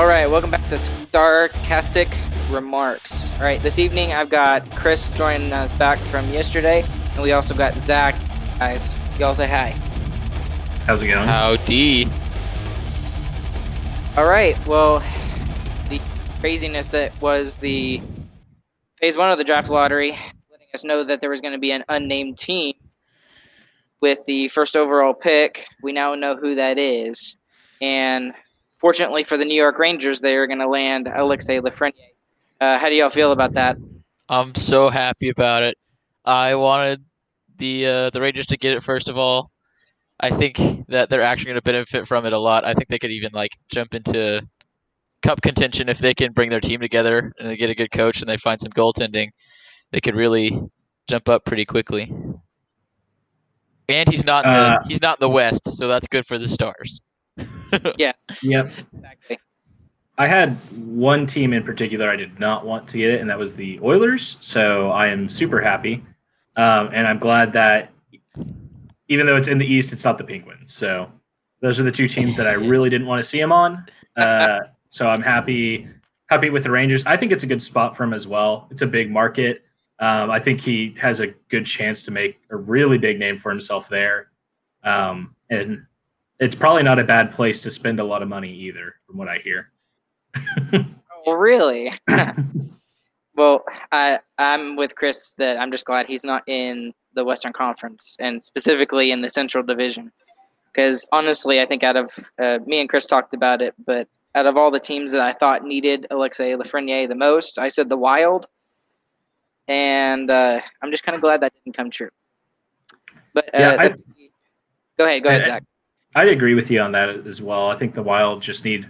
All right, welcome back to Starcastic Remarks. All right, this evening I've got Chris joining us back from yesterday, and we also got Zach. Guys, you all say hi. How's it going? Howdy. All right, well, the craziness that was the phase one of the draft lottery, letting us know that there was going to be an unnamed team with the first overall pick. We now know who that is, and fortunately for the New York Rangers, they are going to land Alexei Lafreniere. Uh, how do y'all feel about that? I'm so happy about it. I wanted the uh, the Rangers to get it first of all. I think that they're actually going to benefit from it a lot. I think they could even like jump into cup contention if they can bring their team together and they get a good coach and they find some goaltending. They could really jump up pretty quickly. And he's not in the, Uh, he's not in the West, so that's good for the Stars. Yes, Yep. exactly. I had one team in particular I did not want to get it, and that was the Oilers. So I am super happy. Um, and I'm glad that even though it's in the East, it's not the Penguins. So those are the two teams that I really didn't want to see him on. Uh, so I'm happy happy with the Rangers. I think it's a good spot for him as well. It's a big market. Um, I think he has a good chance to make a really big name for himself there. Um, and it's probably not a bad place to spend a lot of money either, from what I hear. Well, really? well, I I'm with Chris that I'm just glad he's not in the Western Conference and specifically in the Central Division, because honestly, I think out of uh, me and Chris talked about it, but out of all the teams that I thought needed Alexei Lafreniere the most, I said the Wild, and uh, I'm just kind of glad that didn't come true. But uh, Yeah, I- go ahead, go ahead, I- Zach. I'd agree with you on that as well. I think the Wild just need,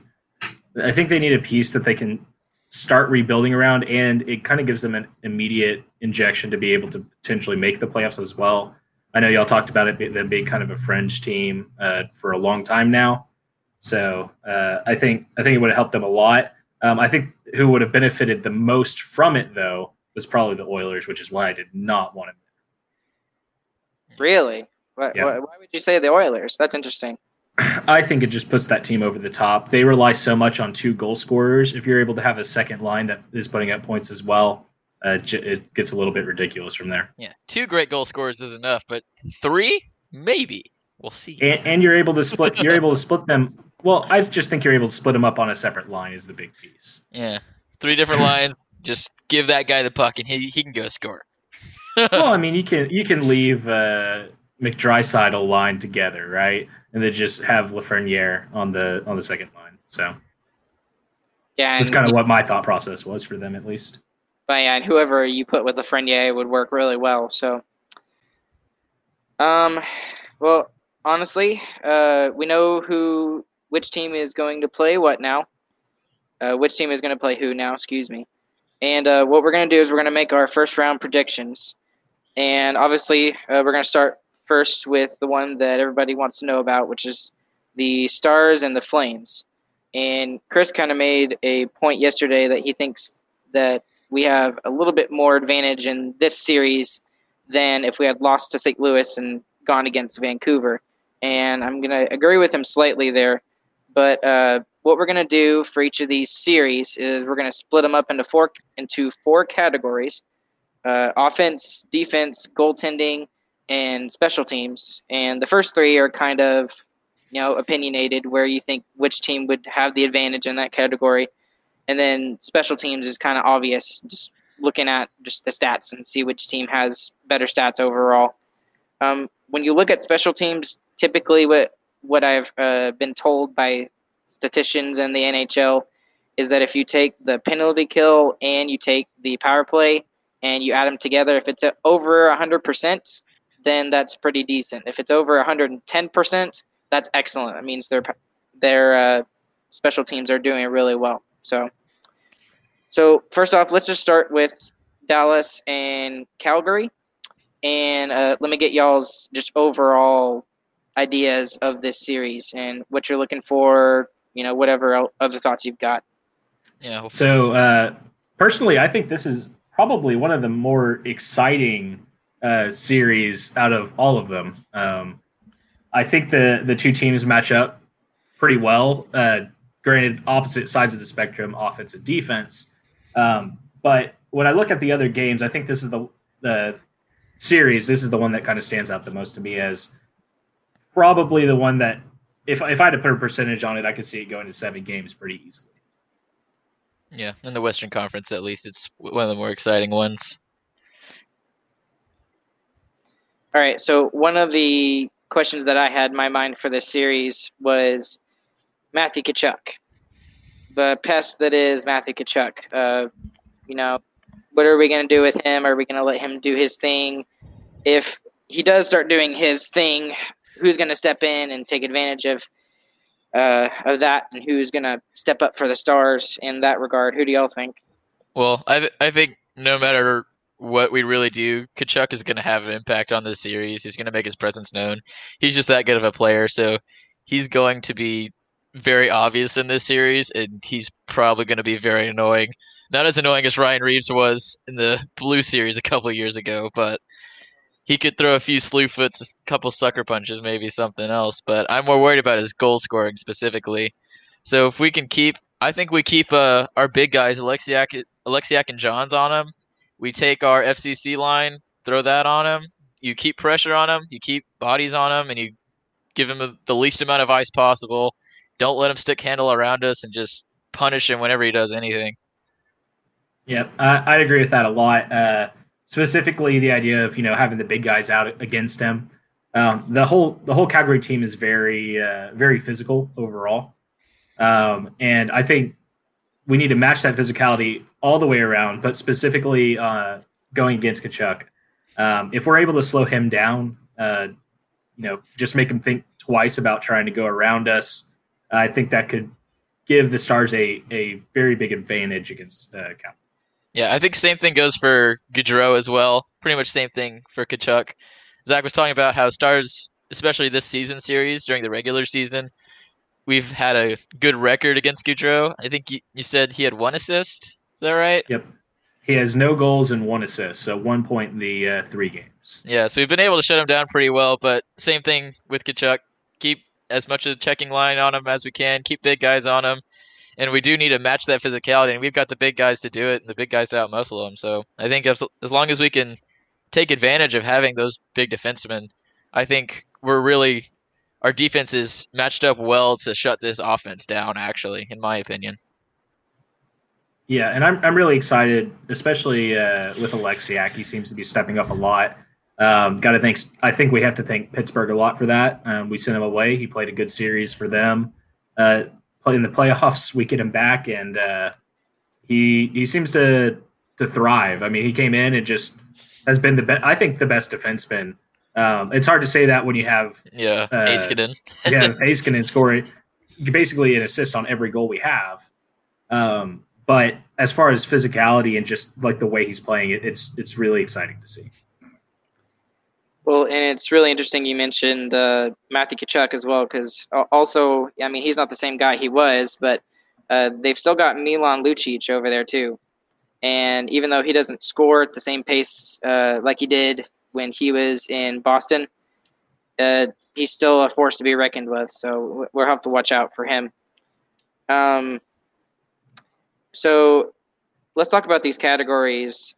I think they need a piece that they can start rebuilding around, and it kind of gives them an immediate injection to be able to potentially make the playoffs as well. I know y'all talked about it them being kind of a fringe team uh, for a long time now, so uh, I think I think it would have helped them a lot. Um, I think who would have benefited the most from it though was probably the Oilers, which is why I did not want it. Really? Why, Yeah. why, why would you say the Oilers? That's interesting. I think it just puts that team over the top. They rely so much on two goal scorers. If you're able to have a second line that is putting up points as well, uh, j- it gets a little bit ridiculous from there. Yeah, two great goal scorers is enough, but three, maybe. We'll see. And, and you're able to split. You're able to split them. Well, I just think you're able to split them up on a separate line is the big piece. Yeah, three different lines. Just give that guy the puck, and he he can go score. well, I mean, you can you can leave uh, McDraisaitl line together, right, and then just have Lafreniere on the on the second line. So Yeah, that's kind of what my thought process was for them, at least. But yeah, and whoever you put with Lafreniere would work really well. So, um, well, honestly, uh, we know who, which team is going to play what now. Uh, which team is going to play who now? Excuse me. And uh, what we're going to do is we're going to make our first round predictions. And obviously, uh, we're going to start first with the one that everybody wants to know about, which is the Stars and the Flames. And Chris kind of made a point yesterday that he thinks that we have a little bit more advantage in this series than if we had lost to St. Louis and gone against Vancouver. And I'm going to agree with him slightly there. But uh, what we're going to do for each of these series is we're going to split them up into four into four categories: uh, offense, defense, goaltending, and special teams. And the first three are kind of you know opinionated, where you think which team would have the advantage in that category. And then special teams is kind of obvious, just looking at just the stats and see which team has better stats overall. Um, when you look at special teams typically what what I've uh, been told by statisticians in the NHL is that if you take the penalty kill and you take the power play and you add them together, if it's over 100%, then that's pretty decent. If it's over 110%, that's excellent. That means their their uh, special teams are doing really well. So, so first off, let's just start with Dallas and Calgary, and uh, let me get y'all's just overall ideas of this series and what you're looking for. You know, whatever other thoughts you've got. Yeah. So uh, personally, I think this is probably one of the more exciting uh, series out of all of them. Um, I think the the two teams match up pretty well. Uh, granted, opposite sides of the spectrum, offense and defense. Um, but when I look at the other games, I think this is the the series. This is the one that kind of stands out the most to me as probably the one that, if if I had to put a percentage on it, I could see it going to seven games pretty easily. Yeah, in the Western Conference, at least, it's one of the more exciting ones. All right. So one of the questions that I had in my mind for this series was Matthew Tkachuk, the pest that is Matthew Tkachuk. Uh, you know, what are we going to do with him? Are we going to let him do his thing? If he does start doing his thing, who's going to step in and take advantage of uh, of that, and who's going to step up for the Stars in that regard? Who do y'all think? Well, I I think no matter what we really do, Tkachuk is going to have an impact on this series. He's going to make his presence known. He's just that good of a player, so he's going to be very obvious in this series, and he's probably going to be very annoying. Not as annoying as Ryan Reaves was in the Blue series a couple years ago, but he could throw a few slew foots, a couple sucker punches, maybe something else. But I'm more worried about his goal scoring specifically. So if we can keep, I think we keep uh, our big guys, Alexiak, Oleksiak and Johns on him. We take our FCC line, throw that on him. You keep pressure on him. You keep bodies on him, and you give him a, the least amount of ice possible. Don't let him stick handle around us, and just punish him whenever he does anything. Yeah, I, would agree with that a lot. Uh, specifically, the idea of you know having the big guys out against him. Um, the whole the whole Calgary team is very uh, very physical overall, um, and I think we need to match that physicality all the way around, but specifically uh, going against Tkachuk. Um, if we're able to slow him down, uh, you know, just make him think twice about trying to go around us, I think that could give the Stars a, a very big advantage against uh, Cal. Yeah, I think same thing goes for Gaudreau as well. Pretty much same thing for Tkachuk. Zach was talking about how Stars, especially this season series during the regular season, we've had a good record against Gaudreau. I think you, you said he had one assist. Is that right? Yep. He has no goals and one assist, so one point in the uh, three games. Yeah, so we've been able to shut him down pretty well, but same thing with Tkachuk. Keep as much of the checking line on him as we can. Keep big guys on him, and we do need to match that physicality. And we've got the big guys to do it, and the big guys to outmuscle them. So I think as, as long as we can take advantage of having those big defensemen, I think we're really our defense is matched up well to shut this offense down. Actually, in my opinion. Yeah, and I'm I'm really excited, especially uh, with Oleksiak. He seems to be stepping up a lot. Um, Got to thank. I think we have to thank Pittsburgh a lot for that. Um, we sent him away. He played a good series for them. Uh, in the playoffs, we get him back, and uh, he he seems to to thrive. I mean, he came in and just has been the best. I think the best defenseman um, it's hard to say that when you have yeah uh, Heiskanen. yeah, Heiskanen scoring basically an assist on every goal we have. Um, but as far as physicality and just like the way he's playing it, it's it's really exciting to see. Well, and it's really interesting you mentioned uh, Matthew Tkachuk as well, because also, I mean, he's not the same guy he was, but uh, they've still got Milan Lucic over there too. And even though he doesn't score at the same pace uh, like he did when he was in Boston. Uh, he's still a force to be reckoned with, so we'll have to watch out for him. Um, so let's talk about these categories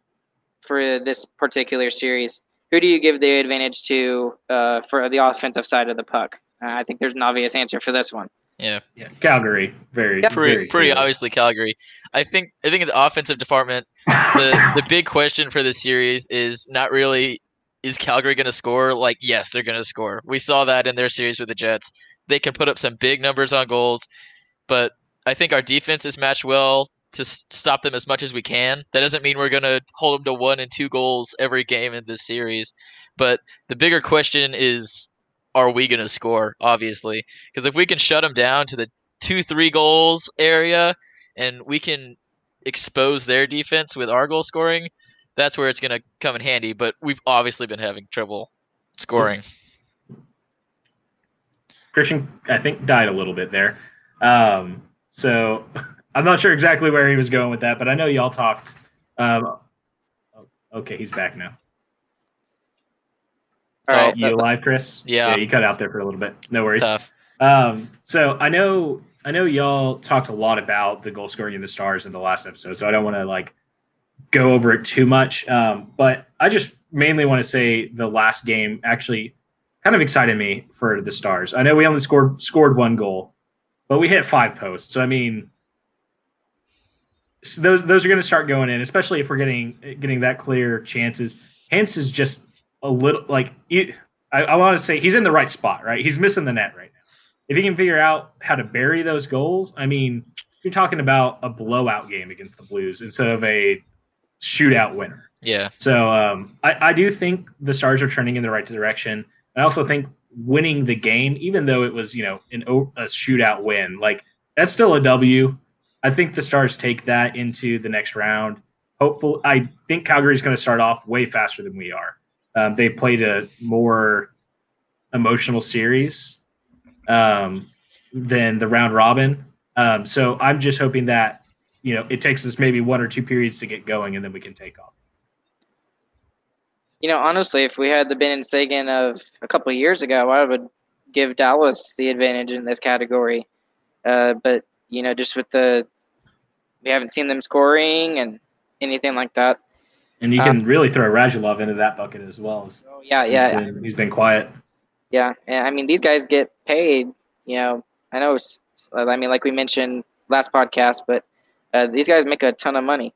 for this particular series. Who do you give the advantage to uh, for the offensive side of the puck? Uh, I think there's an obvious answer for this one. Yeah, yeah, Calgary, very, yeah. pretty, very pretty obviously Calgary. I think, I think in the offensive department, the the big question for this series is not really is Calgary going to score? Like, yes, they're going to score. We saw that in their series with the Jets. They can put up some big numbers on goals, but I think our defense is matched well to stop them as much as we can. That doesn't mean we're going to hold them to one and two goals every game in this series. But the bigger question is are we going to score, obviously? Because if we can shut them down to the two, three goals area and we can expose their defense with our goal scoring, that's where it's going to come in handy. But we've obviously been having trouble scoring. Christian, I think, died a little bit there. Um, so I'm not sure exactly where he was going with that, but I know y'all talked. Um, okay, he's back now. All right, you alive, Chris? Yeah. yeah, you cut out there for a little bit. No worries. Tough. Um, so I know, I know y'all talked a lot about the goal scoring in the stars in the last episode, so I don't want to like go over it too much. Um, but I just mainly want to say the last game actually kind of excited me for the stars. I know we only scored scored one goal, but we hit five posts. So I mean, so those those are going to start going in, especially if we're getting getting that clear chances. Hance is just a little like I, I want to say he's in the right spot, right? He's missing the net right now. If he can figure out how to bury those goals, I mean, you're talking about a blowout game against the Blues instead of a shootout winner. Yeah. So um, I, I do think the Stars are trending in the right direction. I also think winning the game, even though it was you know an a shootout win, like that's still a W. I think the Stars take that into the next round. Hopefully, I think Calgary is going to start off way faster than we are. Um, they played a more emotional series um, than the round robin. Um, so I'm just hoping that you know it takes us maybe one or two periods to get going, and then we can take off. You know, honestly, if we had the Benn and Seguin of a couple of years ago, I would give Dallas the advantage in this category. Uh, but you know, just with the we haven't seen them scoring and anything like that. And you can um, really throw Radulov into that bucket as well. Oh yeah, yeah. He's been, he's been quiet. Yeah, and I mean these guys get paid. You know, I know. I mean, like we mentioned last podcast, but uh, these guys make a ton of money.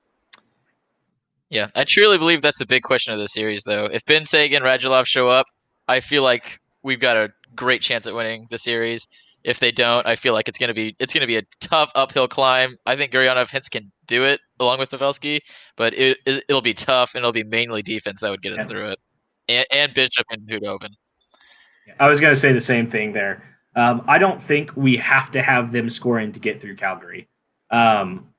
Yeah, I truly believe that's the big question of the series, though. If Benn Seguin and Radulov show up, I feel like we've got a great chance at winning the series. If they don't, I feel like it's gonna be it's gonna be a tough uphill climb. I think Gurianov Hintz can do it along with Pavelski, but it, it will be tough and it'll be mainly defense that would get us yeah. through it, and, and Bishop and Khudobin. I was gonna say the same thing there. Um, I don't think we have to have them scoring to get through Calgary. Um,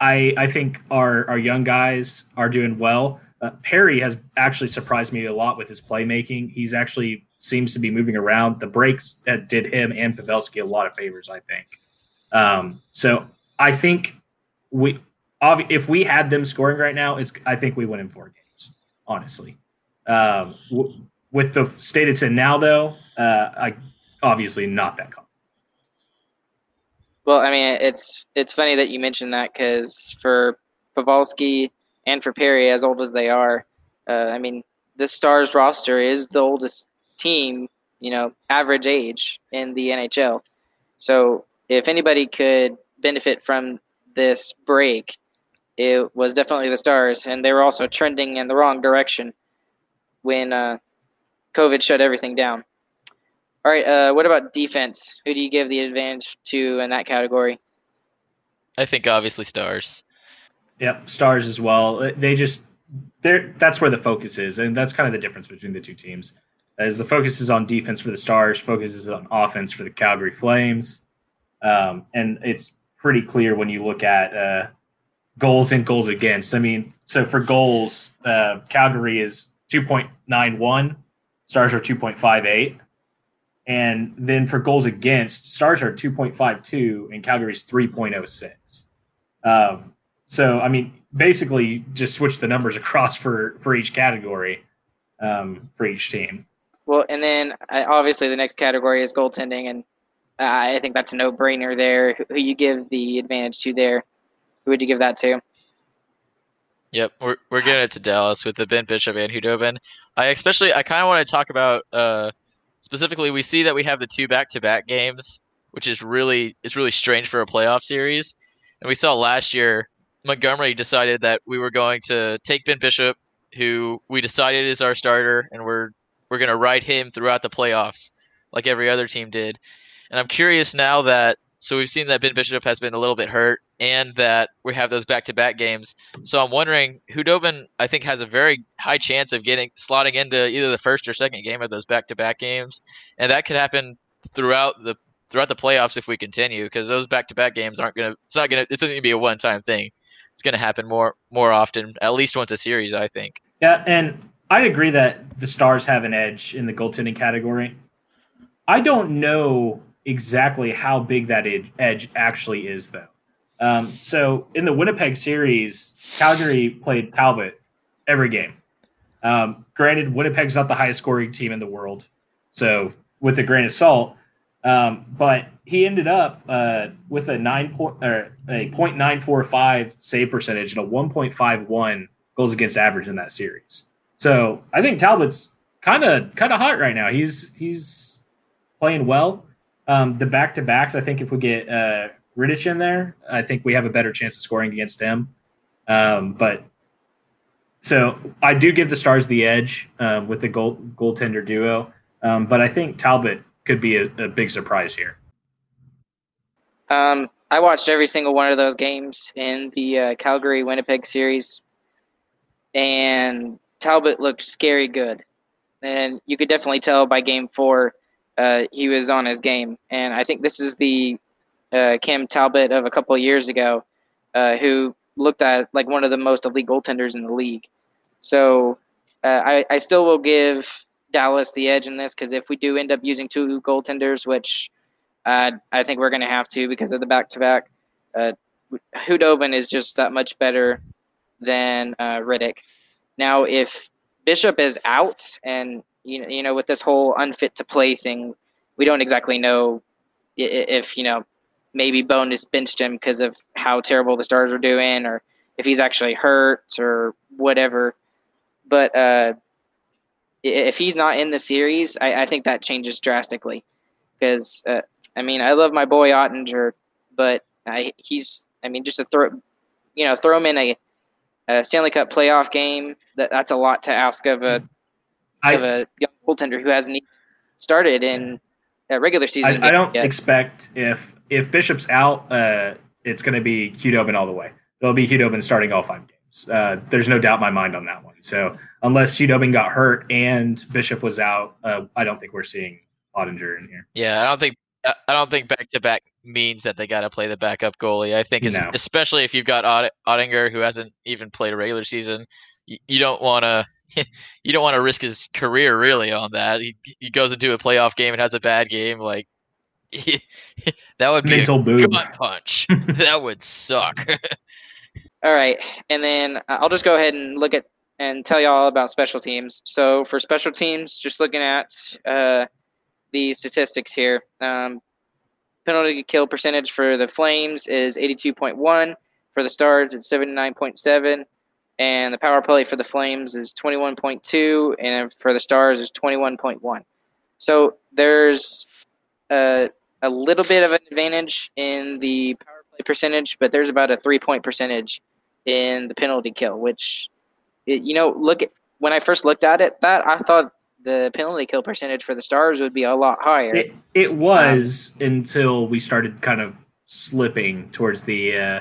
I I think our our young guys are doing well. Uh, Perry has actually surprised me a lot with his playmaking. He's actually seems to be moving around. The breaks that did him and Pavelski a lot of favors, I think. Um, so I think we if we had them scoring right now, is I think we win in four games. Honestly, um, w- with the state it's in now, though, uh, I obviously not that confident. Well, I mean, it's it's funny that you mentioned that because for Pavelski and for Perry, as old as they are, uh, I mean, the Stars roster is the oldest team, you know, average age in the NHL. So if anybody could benefit from this break, it was definitely the Stars, and they were also trending in the wrong direction when uh, COVID shut everything down. All right. Uh, what about defense? Who do you give the advantage to in that category? I think obviously stars. Yep, stars as well. They just they're that's where the focus is, and that's kind of the difference between the two teams. As the focus is on defense for the Stars, focus is on offense for the Calgary Flames, um, and it's pretty clear when you look at uh, goals and goals against. I mean, so for goals, uh, Calgary is two point nine one, Stars are two point five eight and then for goals against, Stars are 2.52 and Calgary's 3.06. Um, so, I mean, basically just switch the numbers across for, for each category um, for each team. Well, and then obviously the next category is goaltending, and uh, I think that's a no brainer there. Who you give the advantage to there? Who would you give that to? Yep, we're we're giving it to Dallas with the Ben Bishop and Khudobin. I especially I kind of want to talk about uh, Specifically, we see that we have the two back-to-back games, which is really is really strange for a playoff series. And we saw last year Montgomery decided that we were going to take Ben Bishop who we decided is our starter, and we're we're gonna ride him throughout the playoffs, like every other team did. And I'm curious now that so we've seen that Ben Bishop has been a little bit hurt, and that we have those back-to-back games. So I'm wondering, Khudobin, I think, has a very high chance of getting slotting into either the first or second game of those back-to-back games, and that could happen throughout the throughout the playoffs if we continue, because those back-to-back games aren't gonna. It's not gonna. It's not gonna be a one-time thing. It's gonna happen more more often, at least once a series, I think. Yeah, and I agree that the Stars have an edge in the goaltending category. I don't know exactly how big that edge actually is, though. Um, so in the Winnipeg series, Calgary played Talbot every game. Um, granted, Winnipeg's not the highest scoring team in the world, so with a grain of salt. Um, but he ended up uh, with a nine point or a point nine four five save percentage and a one point five one goals against average in that series. So I think Talbot's kind of kind of hot right now. He's he's playing well. Um, the back to backs, I think if we get uh, Rittich in there, I think we have a better chance of scoring against him. Um, but so I do give the Stars the edge uh, with the goal goaltender duo, um, but I think Talbot could be a, a big surprise here. Um, I watched every single one of those games in the uh, Calgary Winnipeg series, and Talbot looked scary good, and you could definitely tell by Game Four uh, he was on his game. And I think this is the uh, Cam Talbot of a couple of years ago, uh, who looked at like one of the most elite goaltenders in the league. So uh, I, I still will give Dallas the edge in this because if we do end up using two goaltenders, which I think we're going to have to because of the back to back, Khudobin is just that much better than uh, Rittich. Now, if Bishop is out and you know, you know, with this whole unfit to play thing, we don't exactly know if you know maybe Bone just benched him because of how terrible the Stars are doing, or if he's actually hurt or whatever. But uh, if he's not in the series, I, I think that changes drastically. Because uh, I mean, I love my boy Oettinger, but I, he's I mean, just to throw, you know, throw him in a, a Stanley Cup playoff game. That that's a lot to ask of a I, of a young goaltender who hasn't even started in a regular season. I, I don't yet. expect if if Bishop's out, uh, it's going to be Khudobin all the way. There'll be Khudobin starting all five games. Uh, there's no doubt in my mind on that one. So unless Khudobin got hurt and Bishop was out, uh, I don't think we're seeing Oettinger in here. Yeah, I don't think I don't think back to back means that they got to play the backup goalie. I think, no. especially if you've got Oettinger who hasn't even played a regular season, you, you don't want to you don't want to risk his career really on that. He, he goes into a playoff game and has a bad game, like that would be Mental a boom. gut punch. that would suck. all right, and then uh, I'll just go ahead and look at and tell you all about special teams. So for special teams, just looking at uh, the statistics here, um, penalty kill percentage for the Flames is 82.1. For the Stars, it's 79.7 and the power play for the Flames is 21.2, and for the Stars is 21.1. So there's a, a little bit of an advantage in the power play percentage, but there's about a three point percentage in the penalty kill, which, it, you know, look at when I first looked at it, that I thought the penalty kill percentage for the Stars would be a lot higher. It, it was um, until we started kind of slipping towards the uh,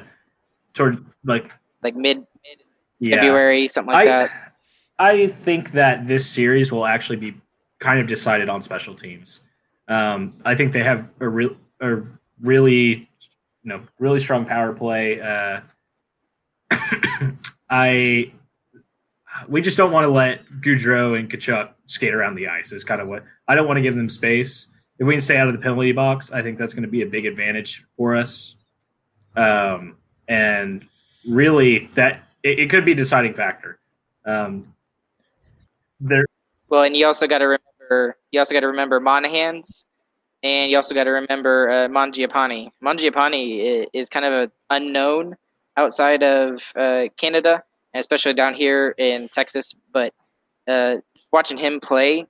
toward like like mid yeah. February, something like I, that. I think that this series will actually be kind of decided on special teams. Um, I think they have a real, a really, you know, really strong power play. Uh, I, we just don't want to let Gaudreau and Tkachuk skate around the ice. Is kind of what I don't want to give them space. If we can stay out of the penalty box, I think that's going to be a big advantage for us. Um, and really, that it, it could be a deciding factor. Um, there. Well, and you also got to remember. You also got to remember Monahan's, and you also got to remember uh, Mangiapane. Mangiapane is kind of an unknown outside of uh, Canada, and especially down here in Texas. But uh, watching him play,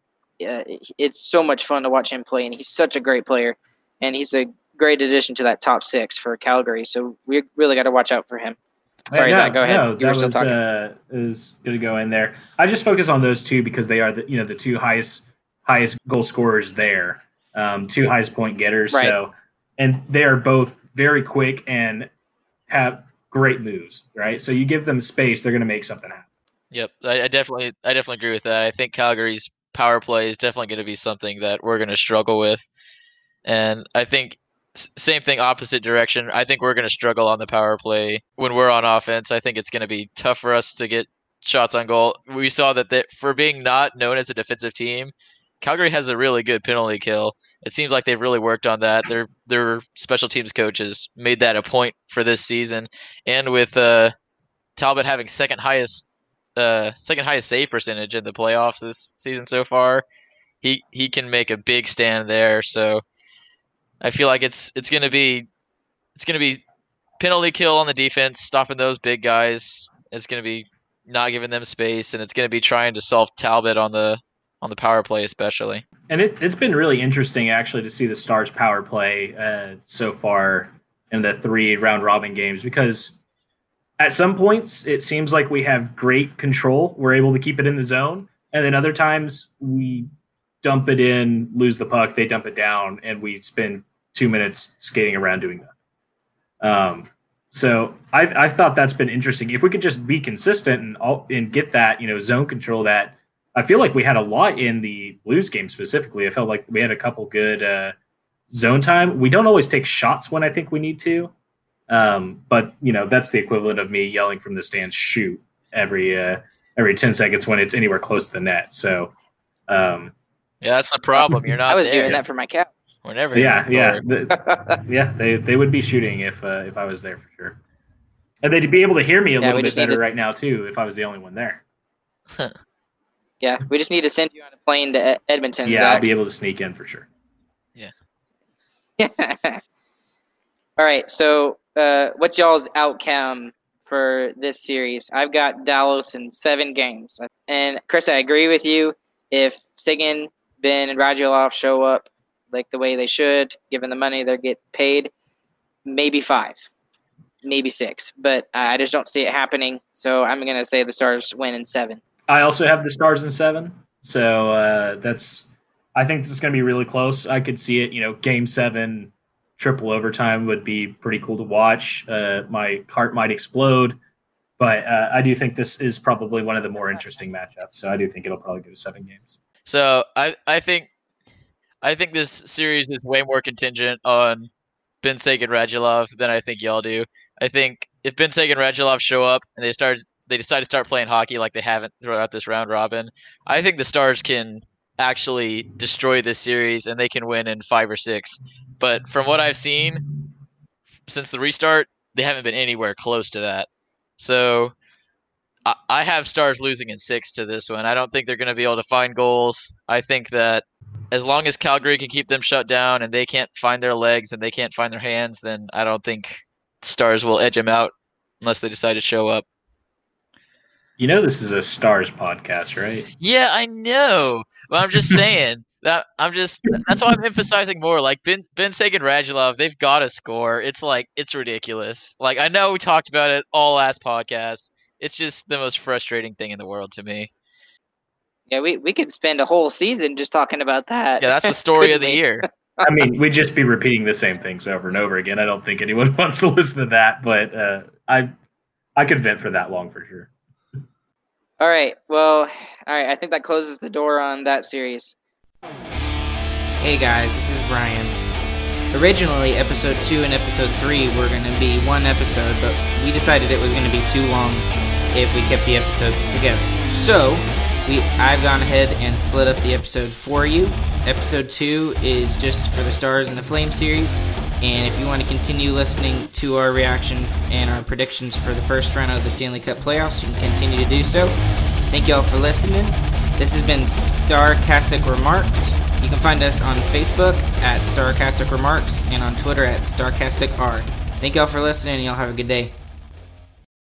uh, it's so much fun to watch him play, and he's such a great player, and he's a great addition to that top six for Calgary. So we really got to watch out for him. Sorry, no, Zach, go ahead. No, You that were still was, talking. Uh, is going to go in there. I just focus on those two because they are the you know the two highest highest goal scorers there, um, two highest point getters. Right. So, and they are both very quick and have great moves. Right. So you give them space, they're going to make something happen. Yep, I, I definitely, I definitely agree with that. I think Calgary's power play is definitely going to be something that we're going to struggle with, and I think same thing, opposite direction. I think we're going to struggle on the power play when we're on offense. I think it's going to be tough for us to get shots on goal. We saw that they, for being not known as a defensive team, Calgary has a really good penalty kill. It seems like they've really worked on that. Their their special teams coaches made that a point for this season, and with uh, Talbot having second highest uh, second highest save percentage in the playoffs this season so far. He he can make a big stand there. So I feel like it's it's gonna be it's gonna be penalty kill on the defense, stopping those big guys. It's gonna be not giving them space, and it's gonna be trying to solve Talbot on the on the power play especially. And it, it's been really interesting actually to see the Stars power play uh, so far in the three round robin games because at some points it seems like we have great control. We're able to keep it in the zone. And then other times we dump it in, lose the puck, they dump it down, and we spend two minutes skating around doing that. Um, so I, I thought that's been interesting. If we could just be consistent and all, and get that you know zone control that I feel like we had a lot in the Blues game specifically. I felt like we had a couple good uh, zone time. We don't always take shots when I think we need to, um, but you know that's the equivalent of me yelling from the stands "shoot" every uh, every ten seconds when it's anywhere close to the net. So um, Yeah, that's the problem. You're not. I was there. doing that for my cat. Whenever. yeah, yeah, the- yeah. They they would be shooting if uh, if I was there for sure, and they'd be able to hear me a Yeah, little bit better to- right now too if I was the only one there. Yeah, we just need to send you on a plane to Ed- Edmonton, Yeah, I'll be able to sneak in for sure. Yeah. All right, so uh, what's y'all's outcome for this series? I've got Dallas in seven games, and Chris, I agree with you. If Seguin, Benn, and Radulov show up like the way they should, given the money they get paid, maybe five, maybe six, but I just don't see it happening. So I'm gonna say the Stars win in seven. I also have the Stars in seven, so uh, that's. I think this is going to be really close. I could see it. You know, Game Seven, triple overtime would be pretty cool to watch. Uh, my heart might explode, but uh, I do think this is probably one of the more interesting matchups. So I do think it'll probably go to seven games. So I I think I think this series is way more contingent on Benn Seguin Radulov than I think y'all do. I think if Benn Seguin Radulov show up and they start they decide to start playing hockey like they haven't throughout this round robin, I think the Stars can actually destroy this series and they can win in five or six. But from what I've seen since the restart, they haven't been anywhere close to that. So I, I have Stars losing in six to this one. I don't think they're going to be able to find goals. I think that as long as Calgary can keep them shut down and they can't find their legs and they can't find their hands, then I don't think Stars will edge them out unless they decide to show up. You know, this is a Stars podcast, right? Yeah, I know. But I'm just saying that I'm just that's why I'm emphasizing more. Like Benn Benn Seguin Radulov, they've got to score. It's like it's ridiculous. Like I know we talked about it all last podcast. It's just the most frustrating thing in the world to me. Yeah, we, we could spend a whole season just talking about that. Yeah, that's the story of the we? year. I mean, we'd just be repeating the same things over and over again. I don't think anyone wants to listen to that, but uh, I I could vent for that long for sure. All right. Well, all right. I think that closes the door on that series. Hey guys, this is Brian. Originally, episode 2 and episode 3 were going to be one episode, but we decided it was going to be too long if we kept the episodes together. So, we I've gone ahead and split up the episode for you. Episode 2 is just for the Stars and the Flame series, and if you want to continue listening to our reaction and our predictions for the first round of the Stanley Cup playoffs, you can continue to do so. Thank y'all for listening. This has been Starcastic Remarks. You can find us on Facebook at Starcastic Remarks and on Twitter at StarcasticR. Thank y'all for listening and y'all have a good day.